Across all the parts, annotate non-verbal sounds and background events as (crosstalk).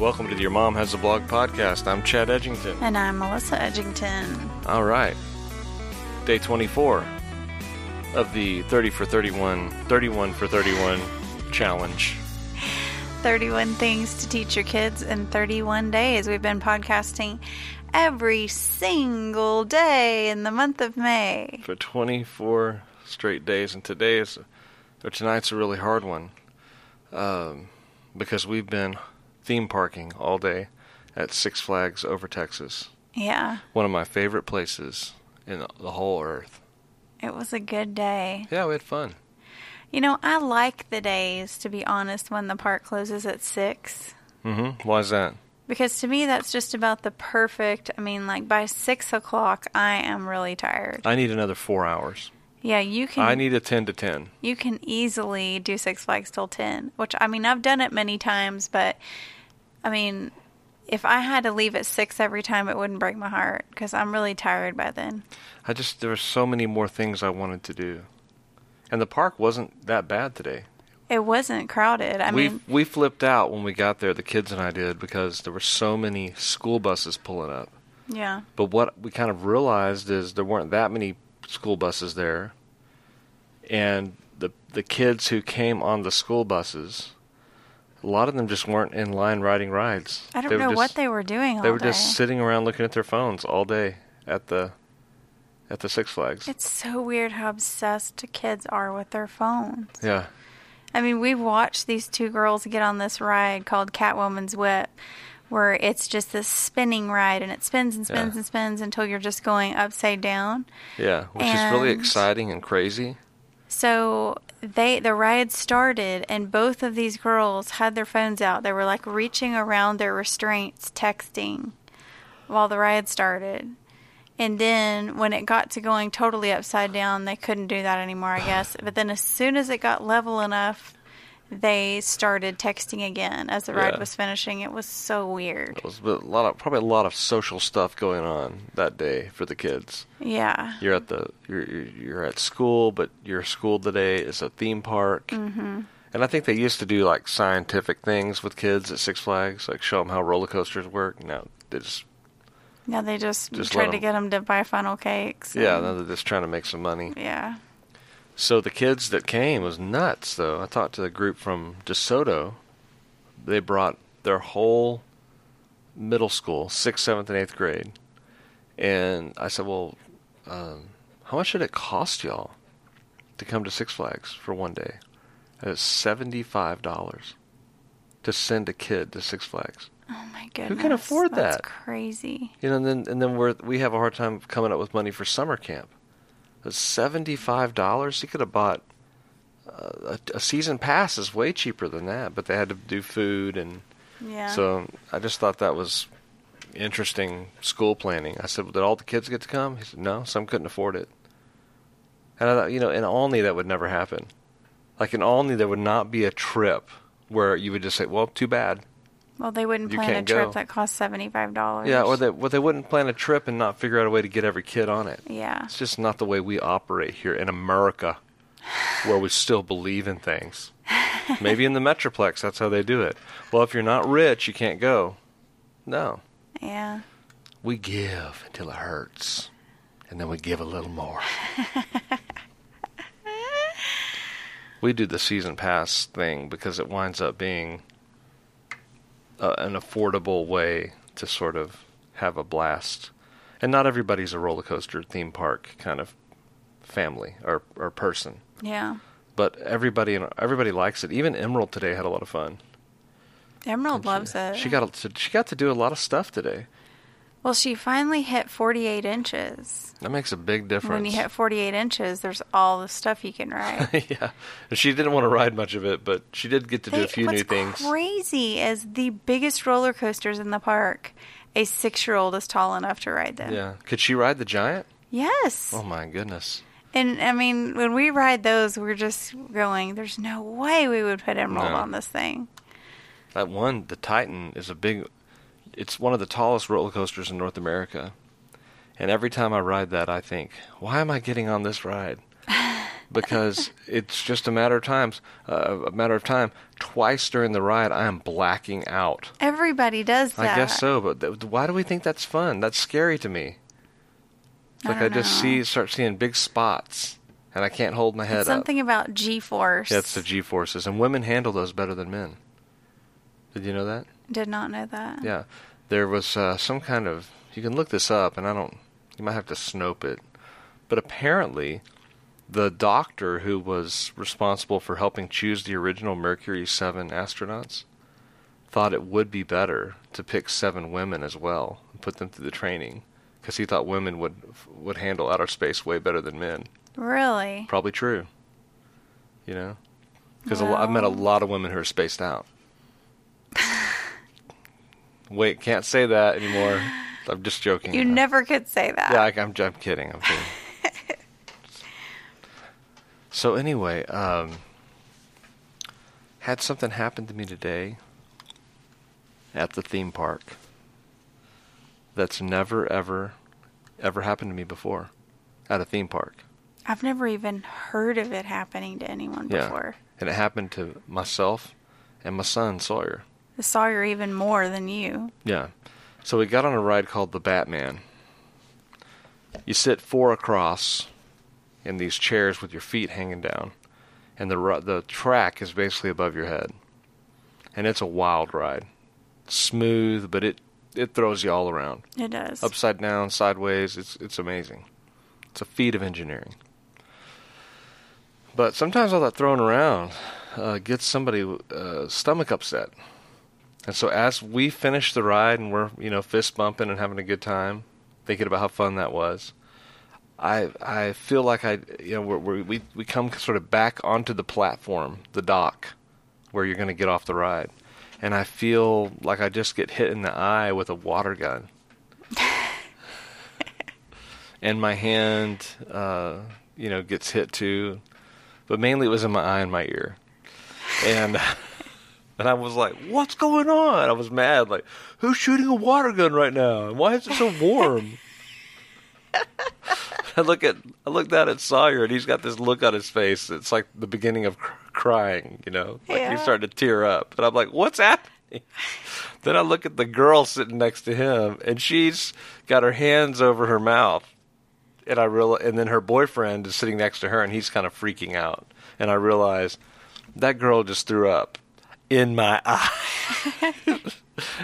Welcome to the Your Mom Has a Blog podcast. I'm Chad Edgington. And I'm Melissa Edgington. All right. Day 24 of the 30 for 31, 31 for 31 challenge. 31 things to teach your kids in 31 days. We've been podcasting every single day in the month of May. For 24 straight days. And today is, or tonight's a really hard one um, because we've been theme parking all day at Six Flags over Texas. Yeah. One of my favorite places in the whole earth. It was a good day. Yeah, we had fun. You know, I like the days, to be honest, when the park closes at 6. Mm-hmm. Why is that? Because to me, that's just about the perfect. I mean, like by 6 o'clock, I am really tired. I need another four hours. Yeah, you can. I need a 10 to 10. You can easily do Six Flags till 10, which, I mean, I've done it many times, but I mean, if I had to leave at 6 every time, it wouldn't break my heart because I'm really tired by then. I just, there were so many more things I wanted to do. And the park wasn't that bad today. It wasn't crowded. I we mean, we flipped out when we got there. The kids and I did because there were so many school buses pulling up. yeah. But what we kind of realized is there weren't that many school buses there, and the the kids who came on the school buses, a lot of them just weren't in line riding rides. I don't know just- what they were doing all They were day. just sitting around looking at their phones all day at the at the Six Flags. It's so weird how obsessed kids are with their phones. yeah, I mean, we've watched these two girls get on this ride called Catwoman's Whip, where it's just this spinning ride and it spins and spins Yeah. and spins until you're just going upside down. yeah, which is really exciting and crazy. So they the ride started and both of these girls had their phones out. They were like reaching around their restraints texting while the ride started. And then when it got to going totally upside down, they couldn't do that anymore, I guess. But then as soon as it got level enough, they started texting again as the ride Yeah. was finishing. It was so weird. It was a lot of probably a lot of social stuff going on that day for the kids. Yeah. You're at the you're you're at school, but your school today is a theme park. Mm-hmm. And I think they used to do like scientific things with kids at Six Flags, like show them how roller coasters work. Now they just Yeah, they just, Just tried to get them to buy funnel cakes. yeah, now they're just trying to make some money. yeah. So the kids that came was nuts, though. I talked to the group from DeSoto. They brought their whole middle school, sixth, seventh, and eighth grade, and I said, "Well, um, how much did it cost y'all to come to Six Flags for one day?" And it's seventy-five dollars to send a kid to Six Flags. Oh my goodness. Who can afford That's that? crazy. You know, and then and then we're we have a hard time coming up with money for summer camp. It's seventy five dollars. He could have bought uh, a, a season pass is way cheaper than that, but they had to do food and Yeah. so I just thought that was interesting school planning. I said, "Did all the kids get to come?" He said, "No, some couldn't afford it." And I thought, you know, in Olney that would never happen. Like in Olney, there would not be a trip where you would just say, "Well, too bad." Well, they wouldn't you plan a trip go. that costs seventy-five dollars. Yeah, or they well, they wouldn't plan a trip and not figure out a way to get every kid on it. Yeah. It's just not the way we operate here in America, where we still believe in things. (laughs) Maybe in the Metroplex, that's how they do it. Well, if you're not rich, you can't go. No. Yeah. We give until it hurts, and then we give a little more. (laughs) we do the season pass thing because it winds up being uh, an affordable way to sort of have a blast. And not everybody's a roller coaster theme park kind of family or, or person, Yeah. but everybody and everybody likes it. Even Emerald today had a lot of fun. Emerald loves it. She got to, she got to do a lot of stuff today. Well, she finally hit forty-eight inches. That makes a big difference. When you hit forty-eight inches, there's all the stuff you can (laughs) ride. yeah, she didn't want to ride much of it, but she did get to do a few new things. crazy is the biggest roller coasters in the park. A six-year-old is tall enough to ride them. Yeah, could she ride the giant? Yes. Oh my goodness! And I mean, when we ride those, we're just going. There's no way we would put Emerald No. on this thing. That one, the Titan, is a big. It's one of the tallest roller coasters in North America, and every time I ride that, I think, why am I getting on this ride? (laughs) because it's just a matter of times, uh, a matter of time. Twice during the ride, I am blacking out. Everybody does that. I guess so, but th- why do we think that's fun? That's scary to me. It's I like I, just know. see, start seeing big spots, and I can't hold my head up. Something about G-force. Yeah, the G forces, and women handle those better than men. Did you know that? Did not know that. Yeah, there was uh, some kind of. You can look this up, and I don't. You might have to snope it, but apparently, the doctor who was responsible for helping choose the original Mercury Seven astronauts thought it would be better to pick seven women as well and put them through the training because he thought women would would handle outer space way better than men. Really? Probably true. You know, because I've met a lot of women who are spaced out. (laughs) Wait, can't say that anymore. I'm just joking. You never could say that. Yeah, I, I'm, I'm kidding. I'm kidding. (laughs) so anyway, um, had something happen to me today at the theme park that's never, ever, ever happened to me before at a theme park. I've never even heard of it happening to anyone Yeah. before. And it happened to myself and my son Sawyer. The Sawyer even more than you. Yeah. So we got on a ride called the Batman. You sit four across in these chairs with your feet hanging down, and the the track is basically above your head. And it's a wild ride. Smooth, but it it throws you all around. It does. Upside down, sideways, it's it's amazing. It's a feat of engineering. But sometimes all that throwing around uh, gets somebody uh, stomach upset. And so as we finish the ride and we're you know fist bumping and having a good time, thinking about how fun that was, I I feel like I you know we're, we're, we we come sort of back onto the platform, the dock, where you're going to get off the ride, and I feel like I just get hit in the eye with a water gun. (laughs) and my hand, uh, you know, gets hit too, but mainly it was in my eye and my ear, and (laughs) and I was like, "What's going on?" I was mad, like, "Who's shooting a water gun right now? And why is it so warm?" (laughs) I look at I look down at Sawyer, and he's got this look on his face. It's like the beginning of cr- crying, you know, like Yeah. he's starting to tear up, and I'm like, "What's happening?" (laughs) then I look at the girl sitting next to him, and she's got her hands over her mouth, and I real and then her boyfriend is sitting next to her, and he's kind of freaking out, and I realize that girl just threw up in my (laughs) eye.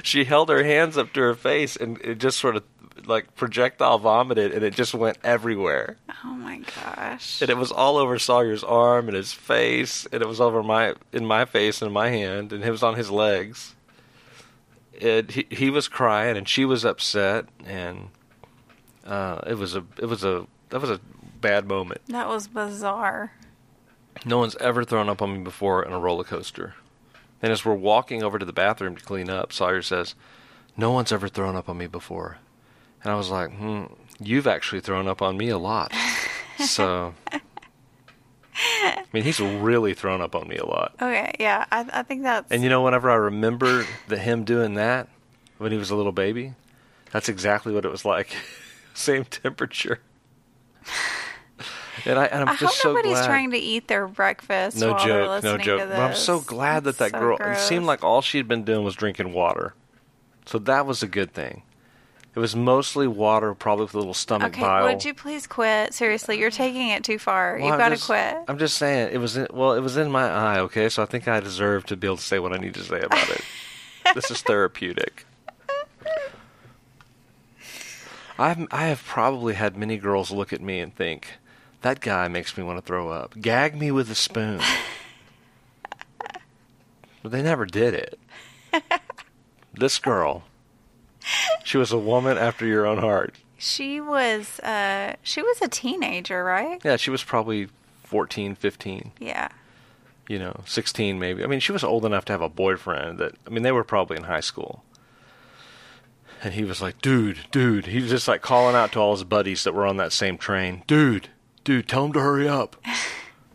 she held her hands up to her face, and it just sort of like projectile vomited, and it just went everywhere. oh my gosh. And it was all over Sawyer's arm and his face, and it was over my in my face and my hand, and it was on his legs. And he he was crying, and she was upset, and uh, it was a it was a that was a bad moment. That was bizarre. No one's ever thrown up on me before in a roller coaster. And as we're walking over to the bathroom to clean up, Sawyer says, "No one's ever thrown up on me before." And I was like, "Hmm, you've actually thrown up on me a lot." (laughs) so, I mean, he's really thrown up on me a lot. Okay, yeah, I, I think that's. And you know, whenever I remember the him doing that when he was a little baby, that's exactly what it was like. (laughs) Same temperature. (laughs) And I and I'm I hope just so nobody's glad. trying to eat their breakfast No while they're joke, no joke. to this. But I'm so glad that that So girl. It seemed like all she'd been doing was drinking water, so that was a good thing. It was mostly water, probably with a little stomach Okay, bile. would you please quit? Seriously, you're taking it too far. Well, You've got to quit. I'm just saying it was in, well, it was in my eye. Okay, so I think I deserve to be able to say what I need to say about it. (laughs) this is therapeutic. I've I have probably had many girls look at me and think that guy makes me want to throw up. Gag me with a spoon. but they never did it. this girl, she was a woman after your own heart. She was uh she was a teenager, right? Yeah, she was probably 14, 15. Yeah. you know, 16 maybe. I mean, she was old enough to have a boyfriend that, I mean, they were probably in high school. And he was like, dude, dude. He was just like calling out to all his buddies that were on that same train. Dude, dude, tell them to hurry up. (sighs)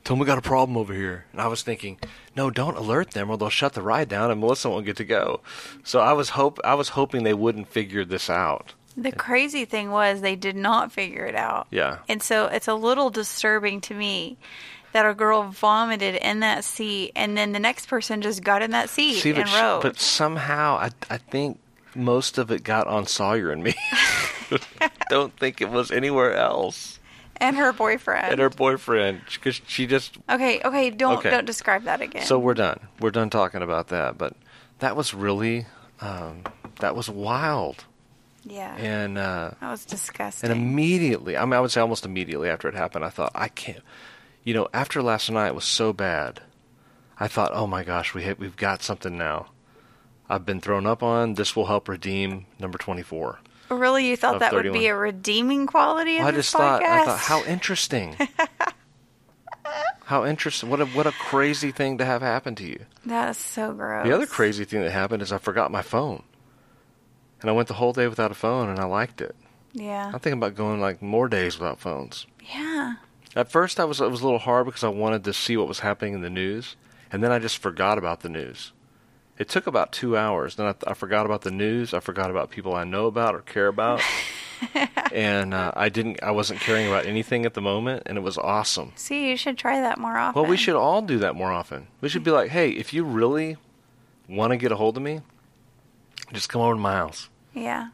Tell them we got a problem over here. And I was thinking, no, don't alert them or they'll shut the ride down and Melissa won't get to go. So I was hope I was hoping they wouldn't figure this out. The crazy thing was they did not figure it out. Yeah. And so it's a little disturbing to me that a girl vomited in that seat, and then the next person just got in that seat See, and rode. but somehow I I think most of it got on Sawyer and me. (laughs) (laughs) Don't think it was anywhere else. And her boyfriend. And her boyfriend, because she just. okay, okay, don't Okay. don't describe that again. So we're done. We're done talking about that. But that was really, um, that was wild. yeah, And uh, that was disgusting. and immediately, I mean, I would say almost immediately after it happened, I thought I can't. You know, after last night was so bad, I thought, oh my gosh, we ha- we've got something now. I've been thrown up on. This will help redeem number twenty-four. Really, you thought that would be a redeeming quality of Well, I this just thought, I podcast? thought, how interesting. (laughs) how interesting. What a what a crazy thing to have happen to you. that is so gross. The other crazy thing that happened is I forgot my phone, and I went the whole day without a phone, and I liked it. Yeah, I'm thinking about going like more days without phones. yeah. At first, I was it was a little hard because I wanted to see what was happening in the news, and then I just forgot about the news. It took about two hours. Then I, I forgot about the news. I forgot about people I know about or care about, (laughs) and uh, I didn't. I wasn't caring about anything at the moment, and it was awesome. See, you should try that more often. Well, we should all do that more often. We should be like, hey, if you really want to get a hold of me, just come over to my house. Yeah,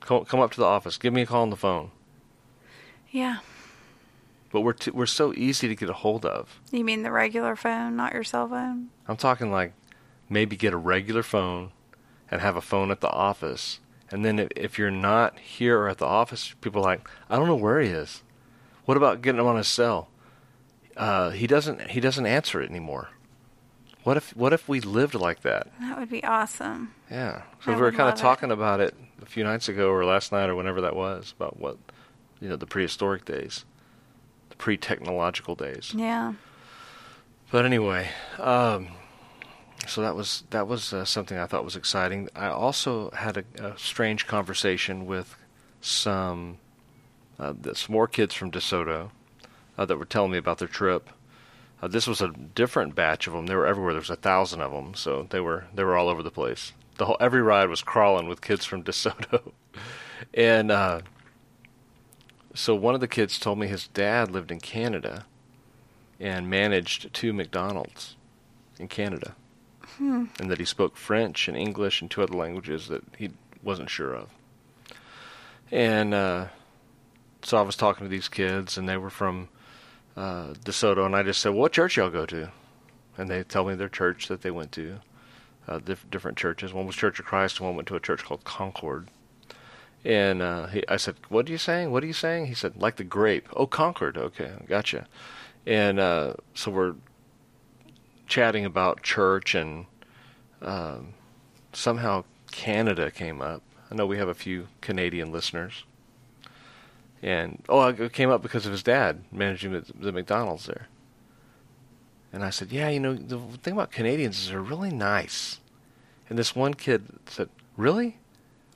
Come, come up to the office. Give me a call on the phone. yeah. But we're too, we're so easy to get a hold of. You mean the regular phone, not your cell phone? I'm talking like maybe get a regular phone and have a phone at the office. And then if, if you're not here or at the office, people are like, I don't know where he is. What about getting him on his cell? Uh, he doesn't he doesn't answer it anymore. What if what if we lived like that? That would be awesome. Yeah. So I we were kind of love it. talking about it a few nights ago or last night or whenever that was about what you know the prehistoric days, the pre-technological days. Yeah. But anyway, um, so that was that was uh, something I thought was exciting. I also had a, a strange conversation with some uh, some more kids from DeSoto uh, that were telling me about their trip. Uh, this was a different batch of them. They were everywhere. There was a thousand of them, so they were they were all over the place. The whole every ride was crawling with kids from DeSoto, (laughs) and uh, so one of the kids told me his dad lived in Canada and managed two McDonald's in Canada, Hmm. and that he spoke French and English and two other languages that he wasn't sure of. And uh, so I was talking to these kids, and they were from uh, DeSoto, and I just said, "What church y'all go to?" And they tell me their church that they went to, uh, diff- different churches. One was Church of Christ, and one went to a church called Concord. And uh, he, I said, "What are you saying? What are you saying?" He said, "Like the grape." Oh, Concord. Okay, gotcha. And uh, so we're chatting about church, and um, somehow Canada came up. I know we have a few Canadian listeners. And oh, it came up because of his dad managing the, the McDonald's there. And I said, "Yeah, you know, the thing about Canadians is they're really nice." And this one kid said, "Really?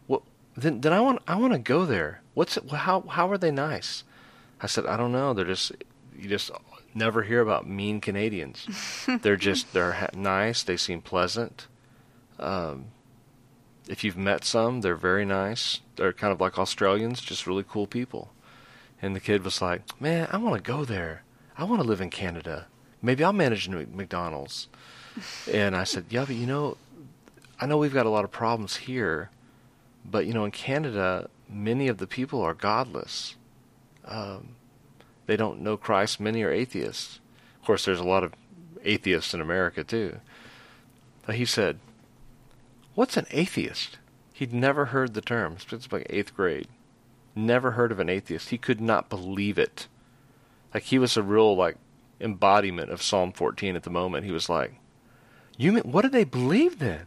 What? Then, then I want I want to go there. What's it, how how are they nice?" I said, "I don't know. They're just you just never hear about mean Canadians. (laughs) they're just they're nice. They seem pleasant. Um, if you've met some, they're very nice. They're kind of like Australians, just really cool people." And the kid was like, "Man, I want to go there. I want to live in Canada. Maybe I'll manage McDonald's." (laughs) and I said, "Yeah, but you know, I know we've got a lot of problems here, but you know, in Canada, many of the people are godless. Um, they don't know Christ. Many are atheists. Of course, there's a lot of atheists in America too." But he said, "What's an atheist?" He'd never heard the term. It's like eighth grade. Never heard of an atheist. He could not believe it. Like he was a real like embodiment of Psalm 14 at the moment. He was like, "You mean what do they believe then?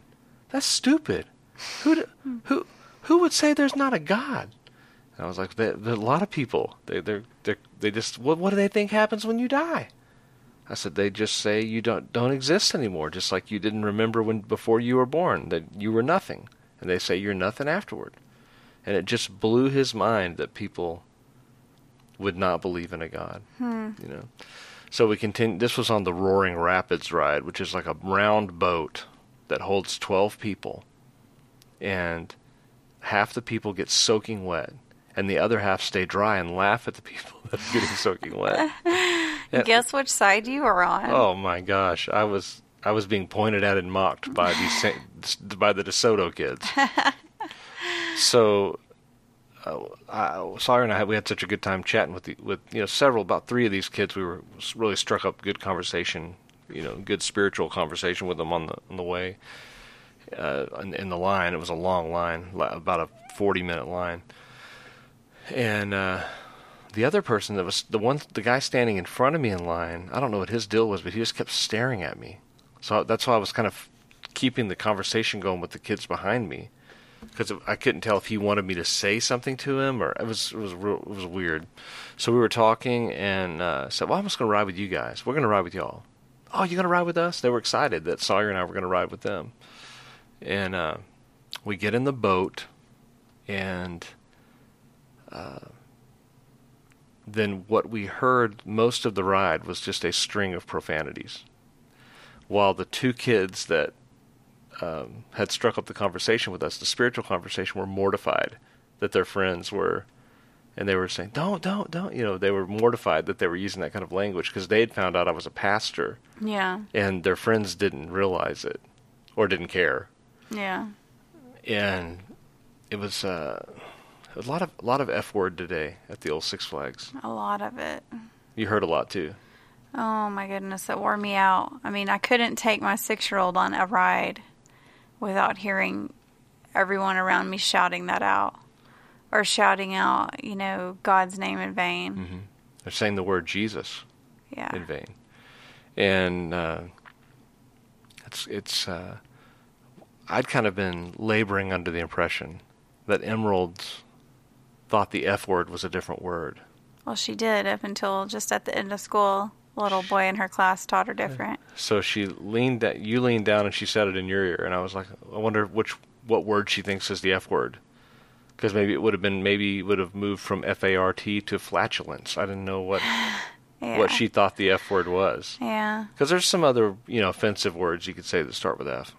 That's stupid. Who do, who who would say there's not a God?" And I was like, there, a lot of people. They they they they just what what do they think happens when you die? I said they just say you don't don't exist anymore, just like you didn't remember when before you were born that you were nothing, and they say you're nothing afterward. And it just blew his mind that people would not believe in a God. Hmm. You know. So we continue. This was on the Roaring Rapids ride, which is like a round boat that holds twelve people, and half the people get soaking wet, and the other half stay dry and laugh at the people (laughs) that are getting soaking wet. (laughs) Guess which side you were on? Oh my gosh, I was I was being pointed at and mocked by these by the DeSoto kids. (laughs) so, uh, I, Sawyer and I we had such a good time chatting with the, with you know several about three of these kids. We were really struck up good conversation, you know, good spiritual conversation with them on the on the way. Uh, in, in the line, it was a long line, about a forty minute line, and. uh the other person that was the one the guy standing in front of me in line i don't know what his deal was but he just kept staring at me. So that's why i was kind of keeping the conversation going with the kids behind me because i couldn't tell if he wanted me to say something to him or it was it was it was weird. So we were talking and uh, said well i'm just going to ride with you guys. We're going to ride with y'all. Oh you're going to ride with us? They were excited that sawyer and i were going to ride with them. And uh, we get in the boat and uh, then what we heard most of the ride was just a string of profanities. While the two kids that um, had struck up the conversation with us, the spiritual conversation, were mortified that their friends were, and they were saying, "Don't, don't, don't." You know, they were mortified that they were using that kind of language because they had found out I was a pastor, Yeah. and their friends didn't realize it or didn't care, Yeah. and it was. Uh, a lot of a lot of f word today at the old Six Flags. A lot of it. You heard a lot too. Oh my goodness, that wore me out. I mean, I couldn't take my six year old on a ride without hearing everyone around me shouting that out or shouting out, you know, God's name in vain. hmm They're saying the word Jesus Yeah. in vain, and uh, it's it's. Uh, I'd kind of been laboring under the impression that Emerald thought the F word was a different word. Well, she did up until just at the end of school. A little boy in her class taught her different. So she leaned that you leaned down and she said it in your ear, and I was like, I wonder which what word she thinks is the F word, because maybe it would have been maybe it would have moved from F A R T to flatulence. I didn't know what Yeah. (sighs) what she thought the F word was. Yeah. Because there's some other, you know, offensive words you could say that start with F.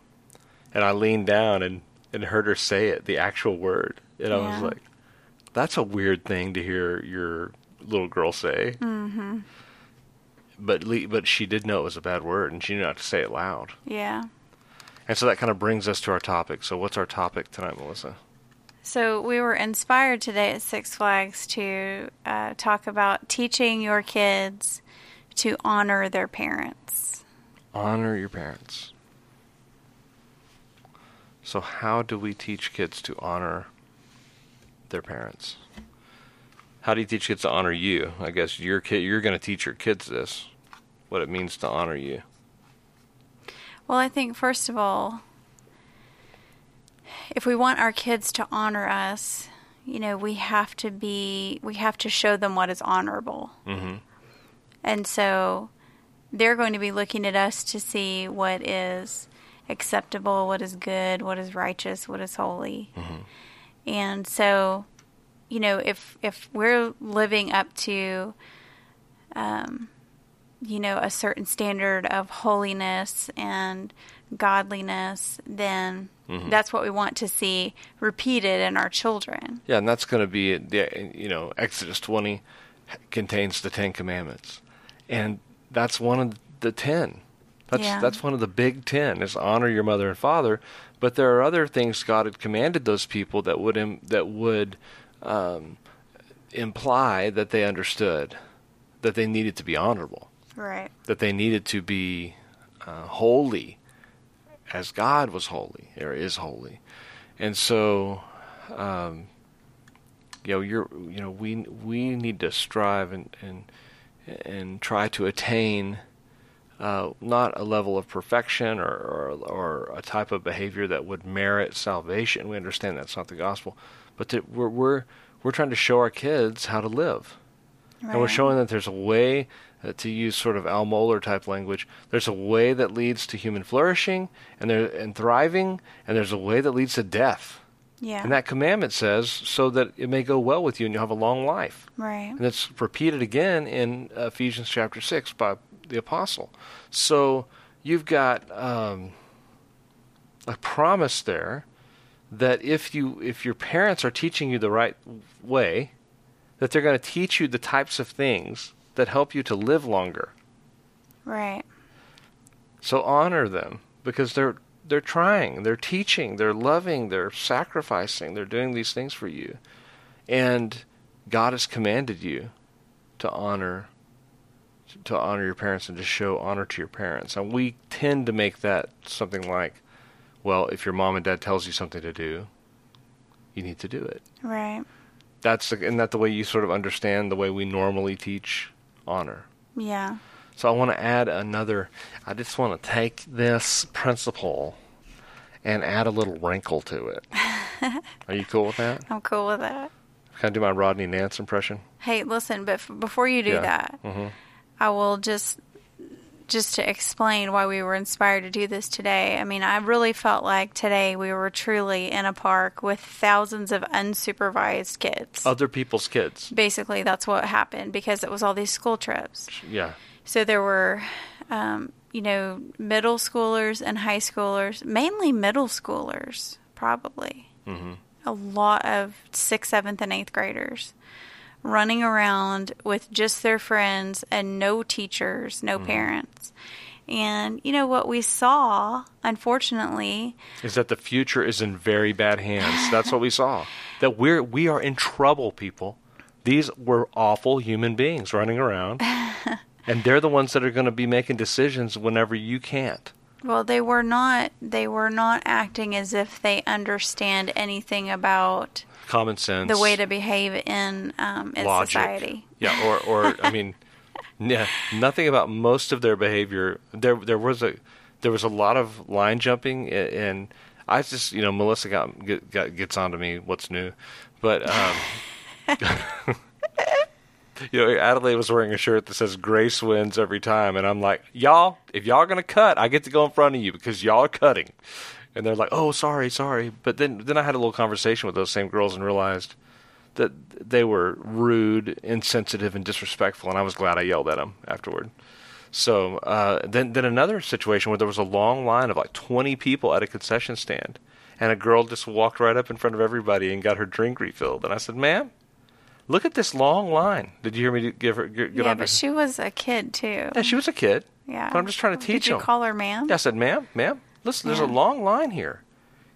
And I leaned down and, and heard her say it, the actual word. And I was like, that's a weird thing to hear your little girl say. Mm-hmm. But le- but she did know it was a bad word, and she knew not to say it loud. Yeah. And so that kind of brings us to our topic. So what's our topic tonight, Melissa? So we were inspired today at Six Flags to uh, talk about teaching your kids to honor their parents. Honor your parents. So how do we teach kids to honor their parents? How do you teach kids to honor you? I guess your kid you're going to teach your kids this, what it means to honor you. Well, I think first of all, if we want our kids to honor us, you know, we have to be we have to show them what is honorable. hmm And so they're going to be looking at us to see what is acceptable, what is good, what is righteous, what is holy. And so, you know, if if we're living up to um you know, a certain standard of holiness and godliness, then Mhm. that's what we want to see repeated in our children. Yeah, and that's going to be the you know Exodus 20 contains the 10 commandments. And that's one of the 10. That's Yeah. that's one of the big 10 is honor your mother and father, but there are other things God had commanded those people that would Im- that would um, imply that they understood that they needed to be honorable, Right. that they needed to be uh, holy as God was holy or is holy. And so um, you know you're you know we we need to strive and and and try to attain uh, not a level of perfection or, or or a type of behavior that would merit salvation. We understand that's not the gospel, but that we're we're we're trying to show our kids how to live, and we're showing that there's a way. Uh, to use sort of Al Mohler type language, there's a way that leads to human flourishing and there and thriving, and there's a way that leads to death. Yeah. And that commandment says, so that it may go well with you and you'll have a long life. right. And it's repeated again in Ephesians chapter 6 by the apostle. So you've got um, a promise there that if you if your parents are teaching you the right way, that they're going to teach you the types of things that help you to live longer. Right. So honor them because they're they're trying, they're teaching, they're loving, they're sacrificing, they're doing these things for you. And God has commanded you to honor to honor your parents and to show honor to your parents. And we tend to make that something like, well, if your mom and dad tells you something to do, you need to do it. Right. That's isn't that the way you sort of understand the way we normally teach honor? Yeah. So I want to add another. I just want to take this principle and add a little wrinkle to it. (laughs) Are you cool with that? I'm cool with that. Can I do my Rodney Nance impression? Hey, listen, but f- before you do Yeah. that, hmm I will just just to explain why we were inspired to do this today. I mean, I really felt like today we were truly in a park with thousands of unsupervised kids. Other people's kids. Basically, that's what happened because it was all these school trips. Yeah. So there were, um, you know, middle schoolers and high schoolers, mainly middle schoolers, probably. hmm A lot of sixth, seventh, and eighth graders running around with just their friends and no teachers, no mm-hmm. parents. And, you know, what we saw, unfortunately, Is that the future is in very bad hands? That's what we saw. (laughs) That we're we are in trouble, people. These were awful human beings running around, (laughs) and they're the ones that are going to be making decisions whenever you can't. well, they were not, they were not acting as if they understand anything about Common sense. the way to behave in, um, in logic. society. Yeah, or or I mean, (laughs) yeah, nothing about most of their behavior. There there was a there was a lot of line jumping, and I just you know Melissa got, get, got gets onto me. What's new? But um, (laughs) you know Adelaide was wearing a shirt that says "Grace wins every time," and I'm like, y'all, if y'all are gonna cut, I get to go in front of you because y'all are cutting. And they're like, "Oh, sorry, sorry." But then then I had a little conversation with those same girls and realized that they were rude, insensitive, and disrespectful, and I was glad I yelled at them afterward. So uh, then, then another situation where there was a long line of like 20 people at a concession stand, and a girl just walked right up in front of everybody and got her drink refilled. And I said, "Ma'am, look at this long line." Did you hear me give her get, yeah, on her? but she was a kid too. yeah, she was a kid. Yeah. But I'm just trying to teach Did you them. call her ma'am? Yeah, I said, "Ma'am, ma'am, listen, there's a mm. long line here."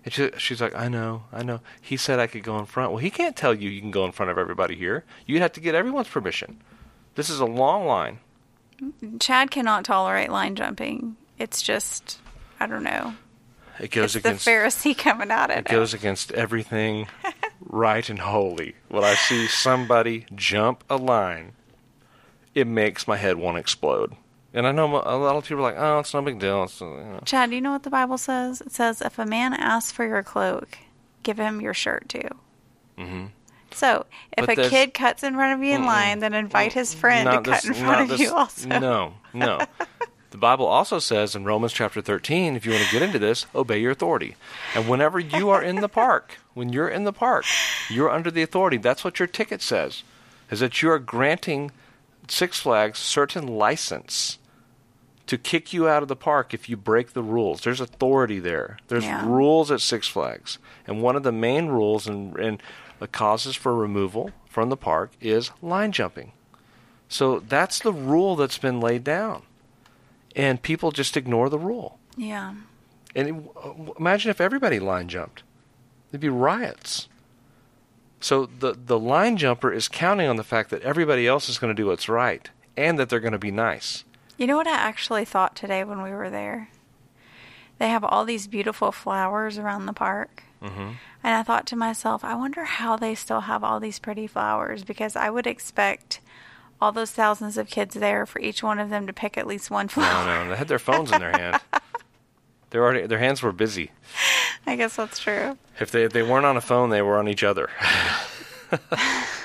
And she, she's like, "I know, I know." He said I could go in front. Well, he can't tell you you can go in front of everybody here. You'd have to get everyone's permission. This is a long line. Chad cannot tolerate line jumping. It's just, I don't know. It goes it's the against Pharisee coming out at it goes against everything (laughs) right and holy. When I see somebody jump a line, it makes my head want to explode. And I know a lot of people are like, "Oh, it's no big deal." It's, uh, you know. Chad, do you know what the Bible says? It says, if a man asks for your cloak, give him your shirt too. Mhm. So, if But a kid cuts in front of you in Mm-mm. line, then invite his friend to cut this- in front of this- you also. No, no. (laughs) the Bible also says in Romans chapter 13, if you want to get into this, obey your authority. And whenever you are in the park, (laughs) when you're in the park, you're under the authority. That's what your ticket says, is that you are granting Six Flags certain license to kick you out of the park if you break the rules. There's authority there. There's Yeah. rules at Six Flags. And one of the main rules and, and the causes for removal from the park is line jumping. So that's the rule that's been laid down. And people just ignore the rule. Yeah. And it, imagine if everybody line jumped. There'd be riots. So the the line jumper is counting on the fact that everybody else is going to do what's right and that they're going to be nice. You know what I actually thought today when we were there? They have all these beautiful flowers around the park. hmm And I thought to myself, I wonder how they still have all these pretty flowers because I would expect all those thousands of kids there for each one of them to pick at least one No, flower. no, they had their phones in their hand. (laughs) They were already their hands were busy. I guess that's true. If they if they weren't on a phone, they were on each other. (laughs)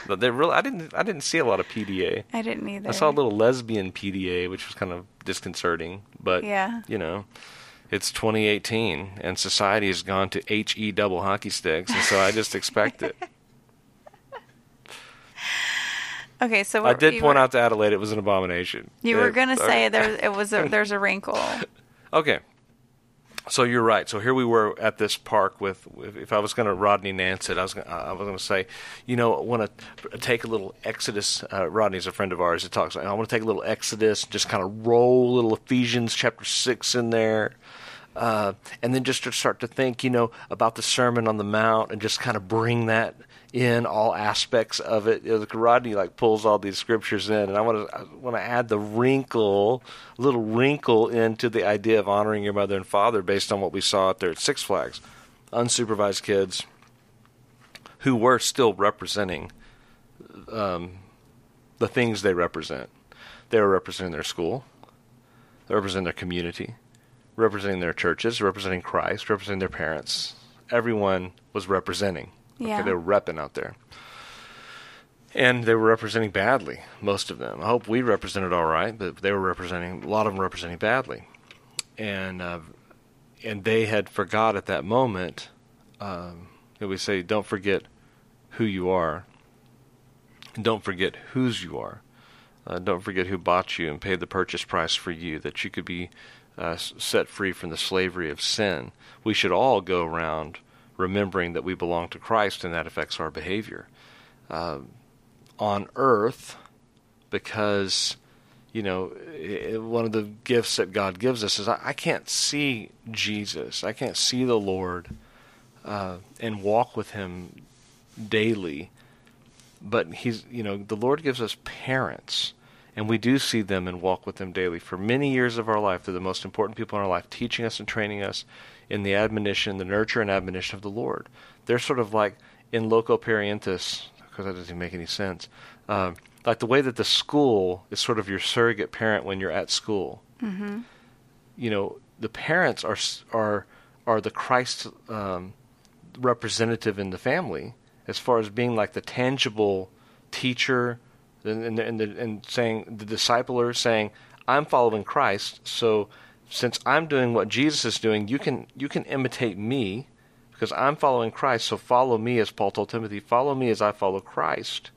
but they really, I didn't I didn't see a lot of PDA. I didn't either. I saw a little lesbian PDA, which was kind of disconcerting. But Yeah. you know, it's 2018, and society has gone to he double hockey sticks, and so I just expect it. (laughs) Okay, so I did point were, out to Adelaide it was an abomination. you were going to uh, say there it was a, (laughs) there's a wrinkle. Okay. So you're right. So here we were at this park with. If I was going to Rodney Nance it, I was gonna, I was going to say, you know, want to take a little Exodus. Uh, Rodney's a friend of ours. He talks. I want to take a little Exodus, just kind of roll a little Ephesians chapter six in there, uh, and then just to start to think, you know, about the Sermon on the Mount, and just kind of bring that in all aspects of it. Know, Rodney like pulls all these scriptures in, and I want to want to add the wrinkle, little wrinkle into the idea of honoring your mother and father based on what we saw out there at Six Flags, unsupervised kids who were still representing um, the things they represent. They were representing their school, they representing their community, representing their churches, representing Christ, representing their parents. Everyone was representing. Yeah. Okay, they were repping out there. And they were representing badly, most of them. I hope we represented all right, but they were representing, a lot of them representing badly. And, uh, and they had forgot at that moment, um, that we say, don't forget who you are. And don't forget whose you are. Uh, don't forget who bought you and paid the purchase price for you, that you could be uh, set free from the slavery of sin. We should all go around remembering that we belong to Christ and that affects our behavior. Uh, on earth, because, you know, it, one of the gifts that God gives us is I, I, can't see Jesus, I can't see the Lord uh, and walk with Him daily. But He's, you know, the Lord gives us parents and we do see them and walk with them daily. For many years of our life, they're the most important people in our life, teaching us and training us in the admonition, the nurture and admonition of the Lord. They're sort of like in loco parentis, because that doesn't make any sense. Um, like the way that the school is sort of your surrogate parent when you're at school. Mm-hmm. You know, the parents are are are the Christ um, representative in the family as far as being like the tangible teacher and, and, and saying the discipler saying, "I'm following Christ, so since I'm doing what Jesus is doing, you can you can imitate me." Because I'm following Christ, so follow me as Paul told Timothy, follow me as I follow Christ.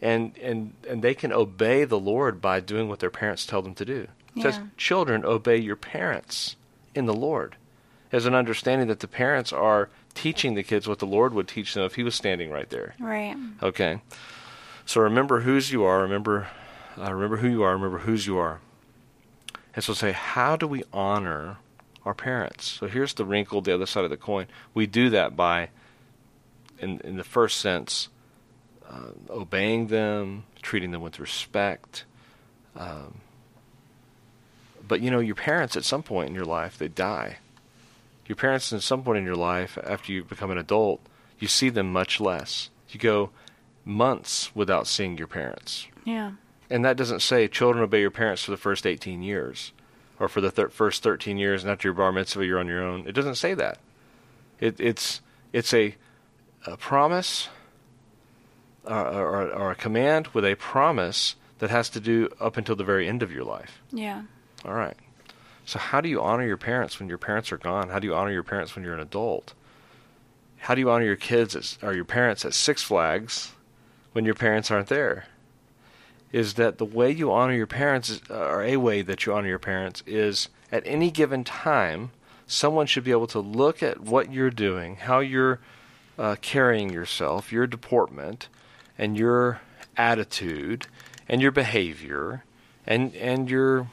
And and and they can obey the Lord by doing what their parents tell them to do. It Yeah. says, children, obey your parents in the Lord. As an understanding that the parents are teaching the kids what the Lord would teach them if he was standing right there. Right. Okay. So remember whose you are. Remember, uh, remember who you are. Remember whose you are. And so say, how do we honor our parents? So here's the wrinkle, the other side of the coin. We do that by, in in the first sense, uh, obeying them, treating them with respect. Um, but you know, your parents at some point in your life they die. Your parents at some point in your life, after you become an adult, you see them much less. You go months without seeing your parents. Yeah. And that doesn't say children obey your parents for the first 18 years or for the thir- first 13 years and after your bar mitzvah you're on your own. It doesn't say that. It, it's it's a, a promise uh, or, or a command with a promise that has to do up until the very end of your life. Yeah. All right. So how do you honor your parents when your parents are gone? How do you honor your parents when you're an adult? How do you honor your kids at, or your parents at Six Flags when your parents aren't there? Is that the way you honor your parents, or a way that you honor your parents, is at any given time, someone should be able to look at what you're doing, how you're uh, carrying yourself, your deportment, and your attitude, and your behavior, and and your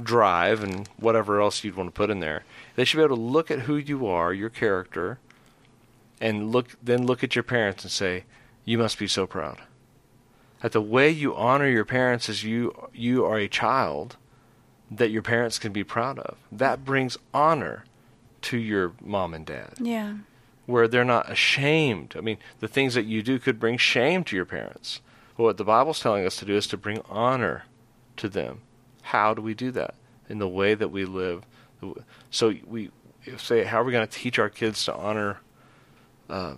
drive and whatever else you'd want to put in there. They should be able to look at who you are, your character, and look then look at your parents and say, "You must be so proud." That the way you honor your parents is you you are a child that your parents can be proud of. That brings honor to your mom and dad Yeah. where they're not ashamed. I mean, the things that you do could bring shame to your parents. But what the Bible's telling us to do is to bring honor to them. How do we do that? In the way that we live. So we say, how are we going to teach our kids to honor, uh,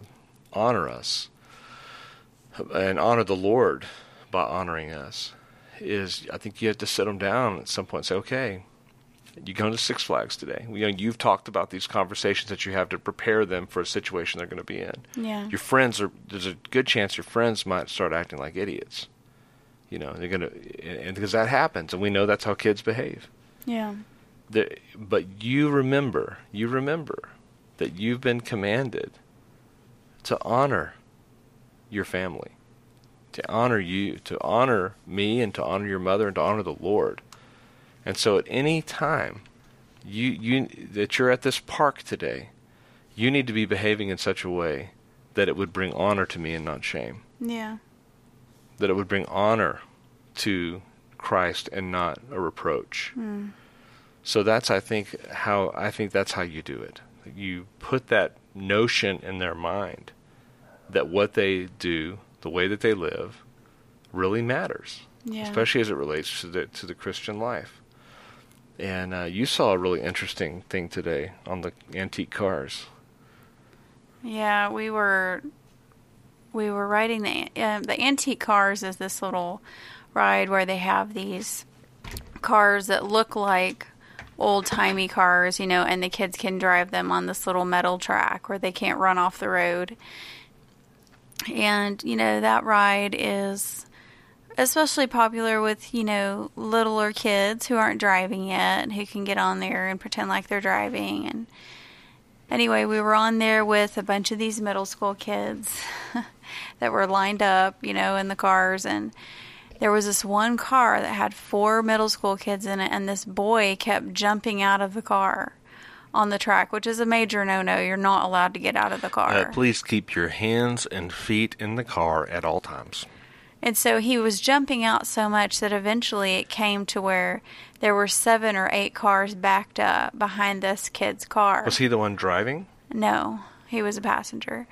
honor us, and honor the Lord by honoring us? Is I think you have to sit them down at some point and say, okay, you go to Six Flags today. You know, you've talked about these conversations that you have to prepare them for a situation they're going to be in. Yeah. Your friends are. There's a good chance your friends might start acting like idiots. You know, they're going to, and because that happens, and we know that's how kids behave. Yeah. The, but you remember, you remember that you've been commanded to honor your family, to honor you, to honor me, and to honor your mother, and to honor the Lord. And so, at any time you you that you're at this park today, you need to be behaving in such a way that it would bring honor to me and not shame. Yeah. That it would bring honor to Christ and not a reproach. Mm. So that's I think how I think that's how you do it. You put that notion in their mind that what they do, the way that they live, really matters, Yeah. especially as it relates to the to the Christian life. And uh, you saw a really interesting thing today on the antique cars. Yeah, we were we were riding the uh, the antique cars is this little ride where they have these cars that look like old timey cars, you know, and the kids can drive them on this little metal track where they can't run off the road. And you know that ride is especially popular with you know littler kids who aren't driving yet, who can get on there and pretend like they're driving and anyway, we were on there with a bunch of these middle school kids (laughs) that were lined up, you know, in the cars. And there was this one car that had four middle school kids in it, and this boy kept jumping out of the car on the track, which is a major no no. You're not allowed to get out of the car. Uh, please keep your hands and feet in the car at all times. And so he was jumping out so much that eventually it came to where there were seven or eight cars backed up behind this kid's car. Was he the one driving? No, he was a passenger.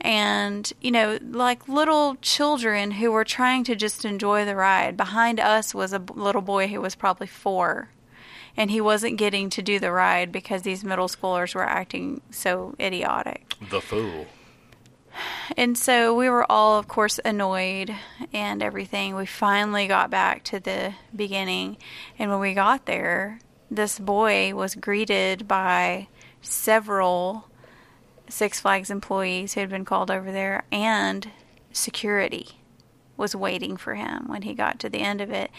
And, you know, like little children who were trying to just enjoy the ride. Behind us was a little boy who was probably four. And he wasn't getting to do the ride because these middle schoolers were acting so idiotic. The fool. And so we were all, of course, annoyed and everything. We finally got back to the beginning. And when we got there, this boy was greeted by several Six Flags employees who had been called over there and security was waiting for him when he got to the end of it.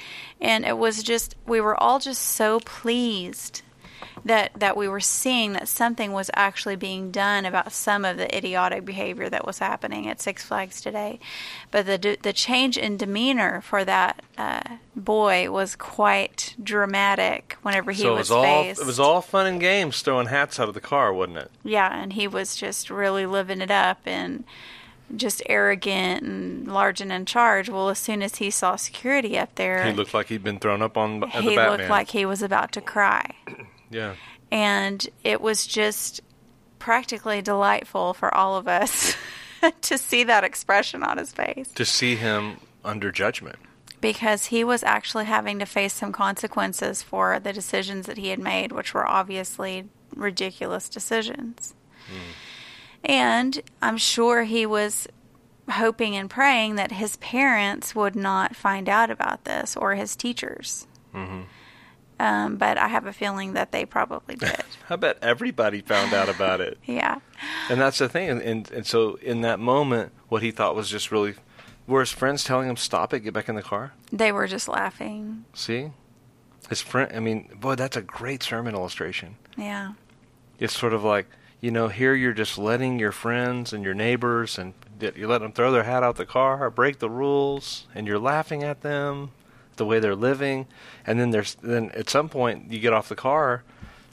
And it was just, we were all just so pleased that that we were seeing that something was actually being done about some of the idiotic behavior that was happening at Six Flags today. But the the change in demeanor for that uh, boy was quite dramatic. Whenever he so it was, was all faced. it was all fun and games throwing hats out of the car, wasn't it? yeah, and he was just really living it up and just arrogant and large and in charge. Well, as soon as he saw security up there, He looked like he'd been thrown up on the he looked like he was about to cry. (clears throat) yeah. and it was just practically delightful for all of us (laughs) to see that expression on his face To see him under judgment. because he was actually having to face some consequences for the decisions that he had made which were obviously ridiculous decisions hmm. And i'm sure he was hoping and praying that his parents would not find out about this or his teachers um, but i have a feeling that they probably (laughs) did I bet everybody found out about it. (laughs) yeah And that's the thing. And, and and so in that moment, what he thought was just really, were his friends telling him, "Stop it, get back in the car"? They were just laughing. See, his friend. I mean, boy, that's a great sermon illustration. Yeah. It's sort of like you know, here you're just letting your friends and your neighbors and you let them throw their hat out the car, break the rules, and you're laughing at them, the way they're living, and then there's then at some point you get off the car,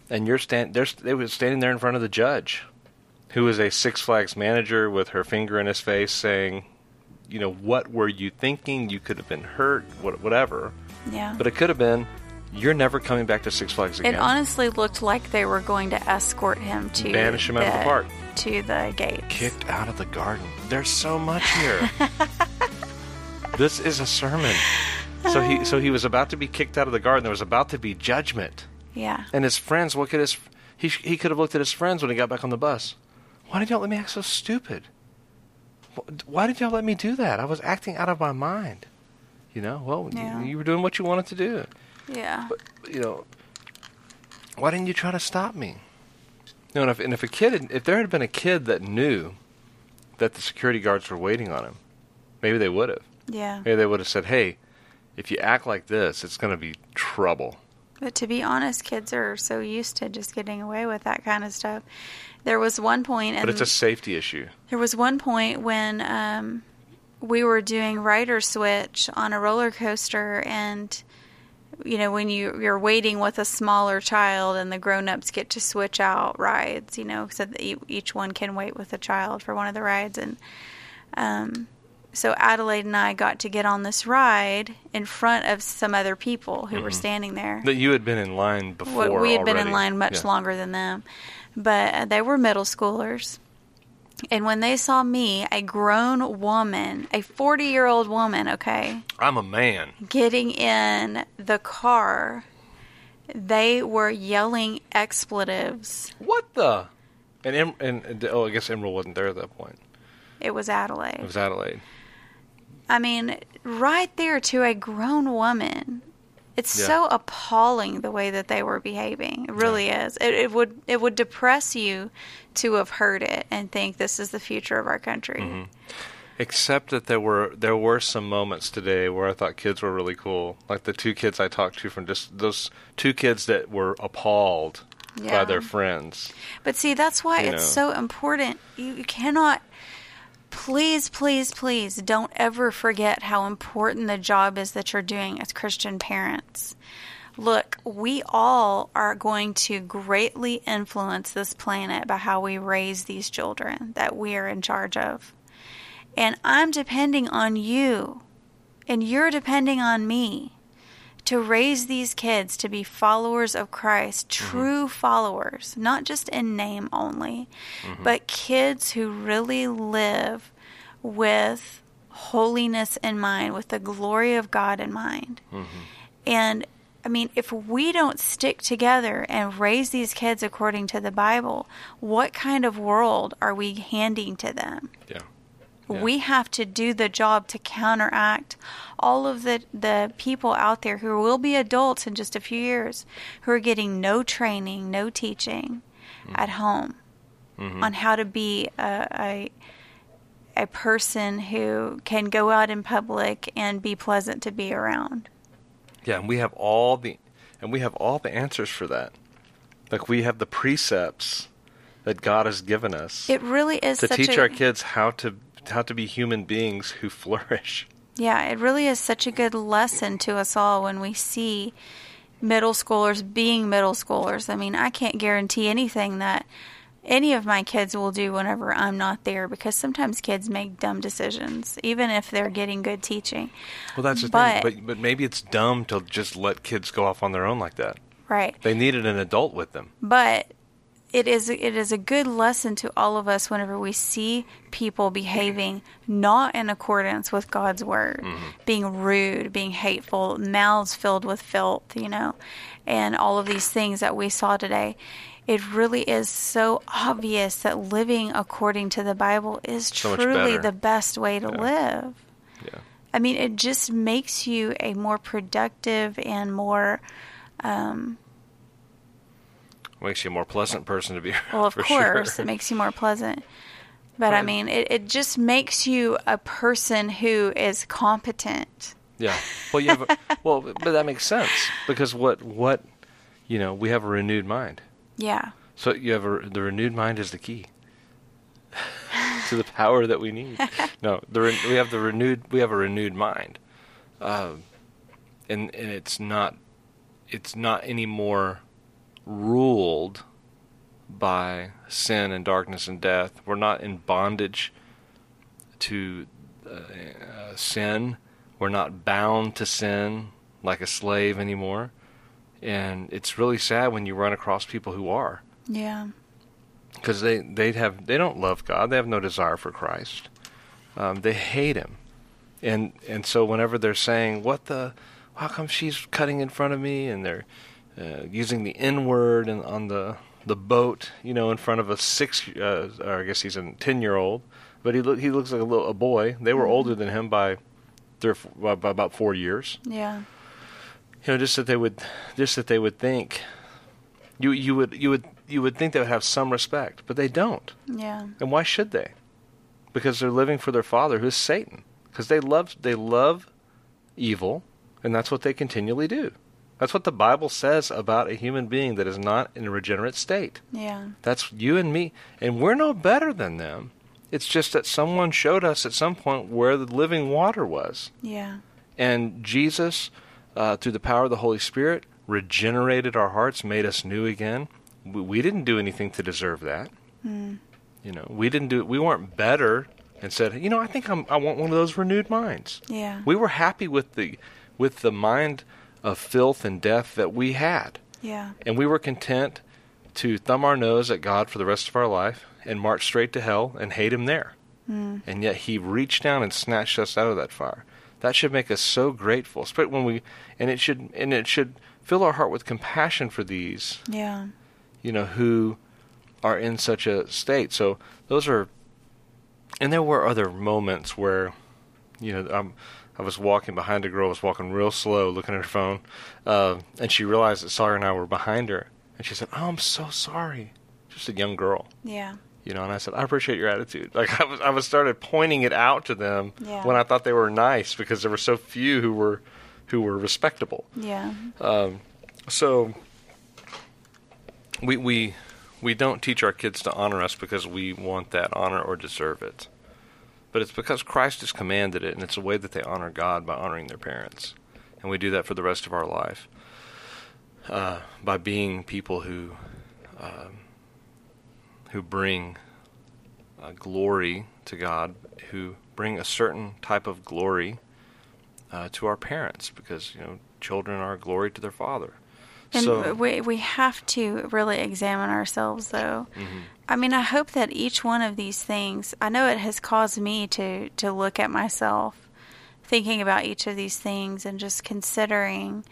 and you're stand there's they were standing there in front of the judge, who is a Six Flags manager with her finger in his face saying, you know, what were you thinking? You could have been hurt, what- whatever. Yeah. But it could have been, you're never coming back to Six Flags again. it honestly looked like they were going to escort him to Banish him out of the park. To the gates. kicked out of the garden. There's so much here. (laughs) this is a sermon. So he so he was about to be kicked out of the garden. There was about to be judgment. Yeah. And his friends, what could his he he could have looked at his friends when he got back on the bus. Why did y'all let me act so stupid? Why did y'all let me do that? I was acting out of my mind. You know, well, Yeah. you, you were doing what you wanted to do. Yeah. But you know, why didn't you try to stop me? You know, and if, and if a kid, had, if there had been a kid that knew that the security guards were waiting on him, maybe they would have. Yeah. Maybe they would have said, "Hey, if you act like this, it's going to be trouble." But to be honest, kids are so used to just getting away with that kind of stuff. There was one point, and But it's a safety issue. there was one point when um, we were doing rider switch on a roller coaster, and you know when you you're waiting with a smaller child, and the grown-ups get to switch out rides, you know, so that each one can wait with a child for one of the rides, and um, so Adelaide and I got to get on this ride in front of some other people who were standing there. That you had been in line before. We had been in line much Yeah. longer than them, but uh, they were middle schoolers. And when they saw me, a grown woman, a 40 year old woman, okay, I'm a man. getting in the car, they were yelling expletives. What the? And, em- and oh, I guess Emerald wasn't there at that point. It was Adelaide. It was Adelaide. I mean, right there to a grown woman. It's Yeah. so appalling the way that they were behaving. It really is. It, it would it would depress you to have heard it and think this is the future of our country. Mm-hmm. Except that there were there were some moments today where I thought kids were really cool, like the two kids I talked to from just those two kids that were appalled by their friends. But see, that's why You it's know. so important. You, you cannot. Please, please, please don't ever forget how important the job is that you're doing as Christian parents. Look, we all are going to greatly influence this planet by how we raise these children that we are in charge of. And I'm depending on you, and you're depending on me to raise these kids to be followers of Christ, mm-hmm. true followers, not just in name only, mm-hmm. but kids who really live with holiness in mind, with the glory of God in mind. Mm-hmm. And I mean, if we don't stick together and raise these kids according to the Bible, what kind of world are we handing to them? Yeah. Yeah. We have to do the job to counteract all of the, the people out there who will be adults in just a few years who are getting no training, no teaching mm-hmm. at home mm-hmm. on how to be a, a a person who can go out in public and be pleasant to be around. Yeah, and we have all the and we have all the answers for that. Like we have the precepts that God has given us It really is to such teach a, our kids how to how to be human beings who (laughs) flourish. Yeah, it really is such a good lesson to us all when we see middle schoolers being middle schoolers. I mean, I can't guarantee anything that any of my kids will do whenever I'm not there because sometimes kids make dumb decisions, even if they're getting good teaching. Well, that's the But- thing. But but maybe it's dumb to just let kids go off on their own like that. Right. They needed an adult with them. But it is it is a good lesson to all of us whenever we see people behaving not in accordance with God's word, being rude, being hateful, mouths filled with filth, you know, and all of these things that we saw today. It really is so obvious that living according to the Bible is So truly the best way to live. Yeah. I mean, it just makes you a more productive and more um, Makes you a more pleasant person to be around. Well, of course, sure. it makes you more pleasant. But I mean, it, it just makes you a person who is competent. Yeah. Well, you have. A, (laughs) well, but that makes sense because what what you know we have a renewed mind. Yeah. So you have a, the renewed mind is the key (laughs) to the power that we need. (laughs) No, the we have the renewed we have a renewed mind, um, and and it's not it's not anymore ruled by sin and darkness and death. We're not in bondage to uh, uh, sin. We're not bound to sin like a slave anymore. And it's really sad when you run across people who are Yeah. because they they have they don't love God. They have no desire for Christ. Um, they hate Him, and and so whenever they're saying, "What the? How come she's cutting in front of me?" and they're uh, using the N word and on the the boat, you know, in front of a six, uh, or I guess he's a ten year old, but he look he looks like a little a boy. They were older than him by, three four, by, by about four years Yeah. you know, just that they would, just that they would think, you you would you would you would think they would have some respect, but they don't. Yeah. And why should they? Because they're living for their father, who's Satan. Because they love they love evil, and that's what they continually do. That's what the Bible says about a human being that is not in a regenerate state. Yeah. That's you and me, and we're no better than them. It's just that someone showed us at some point where the living water was. Yeah. And Jesus, uh, through the power of the Holy Spirit, regenerated our hearts, made us new again. We, we didn't do anything to deserve that. Mm. You know, we didn't do. We weren't better and said, you know, I think I'm, I want one of those renewed minds. Yeah. We were happy with the with the mind of filth and death that we had, Yeah. and we were content to thumb our nose at God for the rest of our life and march straight to hell and hate Him there. Mm. And yet He reached down and snatched us out of that fire. That should make us so grateful, especially when we and it should and it should fill our heart with compassion for these Yeah. you know, who are in such a state. So those are, and there were other moments where, you know, um, I was walking behind a girl, I was walking real slow, looking at her phone, uh, and she realized that Sawyer and I were behind her, and she said, "Oh, I'm so sorry." Just a young girl, Yeah. you know, and I said, "I appreciate your attitude." Like I was, I was started pointing it out to them Yeah. when I thought they were nice because there were so few who were, who were respectable. Yeah. Um, so we we we don't teach our kids to honor us because we want that honor or deserve it, but it's because Christ has commanded it, and it's a way that they honor God by honoring their parents, and we do that for the rest of our life uh, by being people who um, who bring uh, glory to God, who bring a certain type of glory uh, to our parents, because you know children are glory to their father. And so we we have to really examine ourselves, though. Mhm. I mean, I hope that each one of these things. I know it has caused me to to look at myself, thinking about each of these things, and just considering.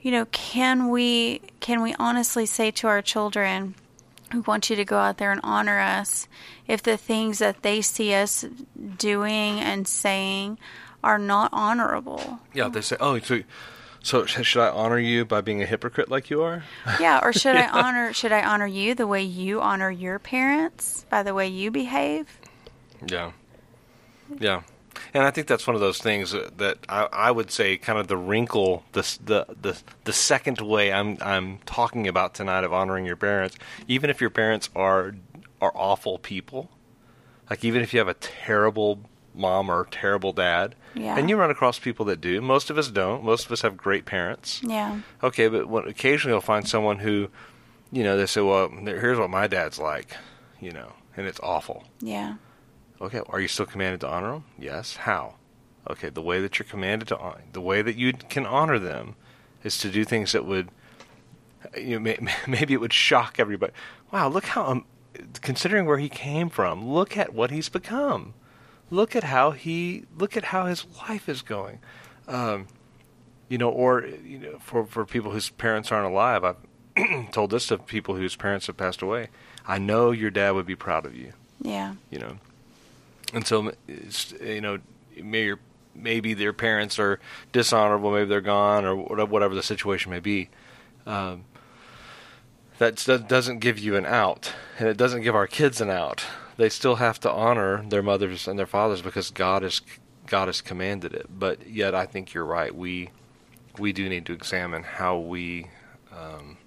You know, can we can we honestly say to our children, "We want you to go out there and honor us," if the things that they see us doing and saying are not honorable? yeah, they say, oh, so so should I honor you by being a hypocrite like you are? Yeah, or should I (laughs) honor should I honor you the way you honor your parents by the way you behave? Yeah, yeah, and I think that's one of those things that, that I, I would say kind of the wrinkle, the the the the second way I'm I'm talking about tonight of honoring your parents, even if your parents are are awful people, like even if you have a terrible mom or terrible dad, Yeah. and you run across people that do. Most of us don't. Most of us have great parents. Yeah. Okay, but when, occasionally you'll find someone who, you know, they say, "Well, here's what my dad's like," you know, and it's awful. Yeah. Okay, are you still commanded to honor them? Yes. How? Okay, the way that you're commanded to honor, the way that you can honor them, is to do things that would, you know, may, (laughs) maybe it would shock everybody. Wow, look how, um, considering where he came from, look at what he's become. Look at how he, look at how his life is going. Um, you know, or you know, for for people whose parents aren't alive, I've (clears throat) told this to people whose parents have passed away. I know your dad would be proud of you Yeah. you know. And so, it's, you know, may your, maybe their parents are dishonorable, maybe they're gone, or whatever whatever the situation may be. Um, that doesn't give you an out, and it doesn't give our kids an out. They still have to honor their mothers and their fathers because God has God has commanded it. But yet, I think you're right. We we do need to examine how we, um,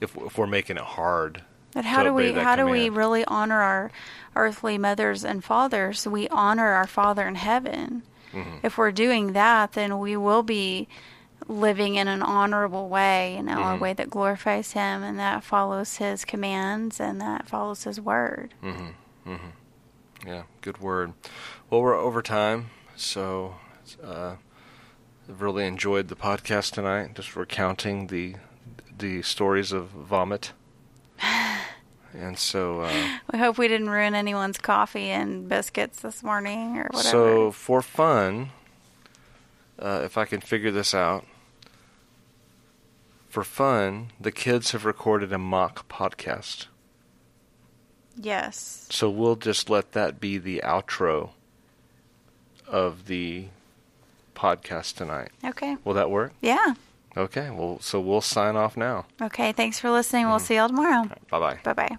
if if we're making it hard. But how do we how do we really honor our earthly mothers and fathers? We honor our Father in heaven. Mhm. If we're doing that, then we will be living in an honorable way, you know, a Mhm. way that glorifies him and that follows his commands and that follows his word. Mm-hmm. Mm-hmm. Yeah, good word. Well, we're over time, so uh, I've really enjoyed the podcast tonight. Just recounting the the stories of vomit, (sighs) and so uh, We hope we didn't ruin anyone's coffee and biscuits this morning or whatever. so for fun, uh, if I can figure this out. For fun, the kids have recorded a mock podcast. Yes. So we'll just let that be the outro of the podcast tonight. Okay. Will that work? Yeah. Okay. Well, so we'll sign off now. Okay. Thanks for listening. We'll mm-hmm. see y'all tomorrow. Bye bye. Bye bye.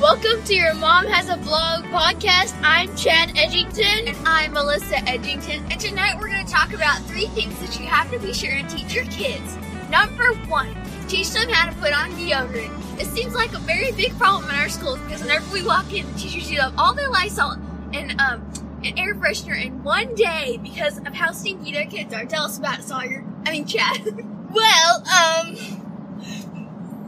Welcome to your Mom Has a Blog podcast. I'm Chad Edgington. And I'm Melissa Edgington. And tonight we're going to talk about three things that you have to be sure to teach your kids. Number one, teach them how to put on deodorant. It seems like a very big problem in our schools because whenever we walk in, the teachers use up all their Lysol and um and air freshener in one day because of how stinky their kids are. Tell us about it, Sawyer. I mean, Chad. (laughs) Well, um,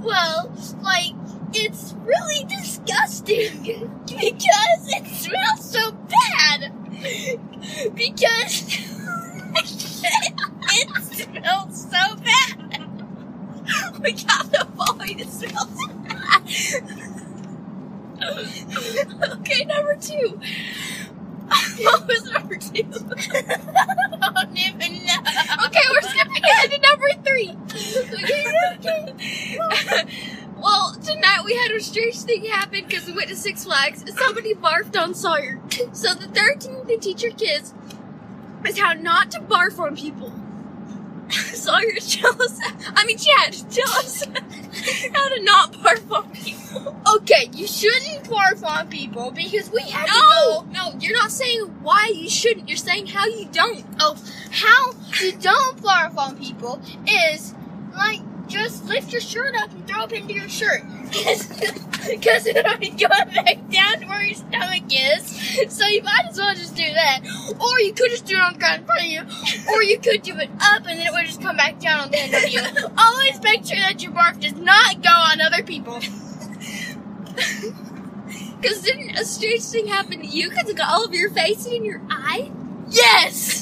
well, like, it's really disgusting (laughs) because it smells so bad. Because (laughs) it smells so bad. (laughs) We got the boy to smell so bad. okay, number two. (laughs) What was number two? (laughs) I don't even know. Okay, we're skipping ahead to number three. okay, okay. well, tonight we had a strange thing happen because we went to Six Flags and somebody barfed on Sawyer. So the third thing to teach your kids is how not to barf on people. Sawyer, tell us. I mean, Chad, tell us how to not barf on people. Okay, you shouldn't barf on people because we have to No, go. no, you're not saying why you shouldn't. You're saying how you don't. Oh, how you don't barf on people is like just lift your shirt up and throw up into your shirt. (laughs) Because it already going back down to where your stomach is. So you might as well just do that. Or you could just do it on the ground in front of you. Or you could do it up and then it would just come back down on the end of you. (laughs) Always make sure that your barf does not go on other people. (laughs) Because didn't a strange thing happen to you because it got all over your face and in your eye? Yes!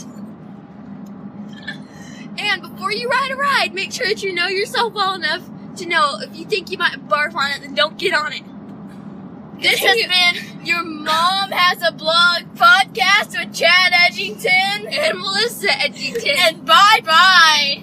And before you ride a ride, make sure that you know yourself well enough to know if you think you might barf on it, then don't get on it. This has been your mom has a blog podcast with Chad Edgington And Melissa Edgington. and bye bye.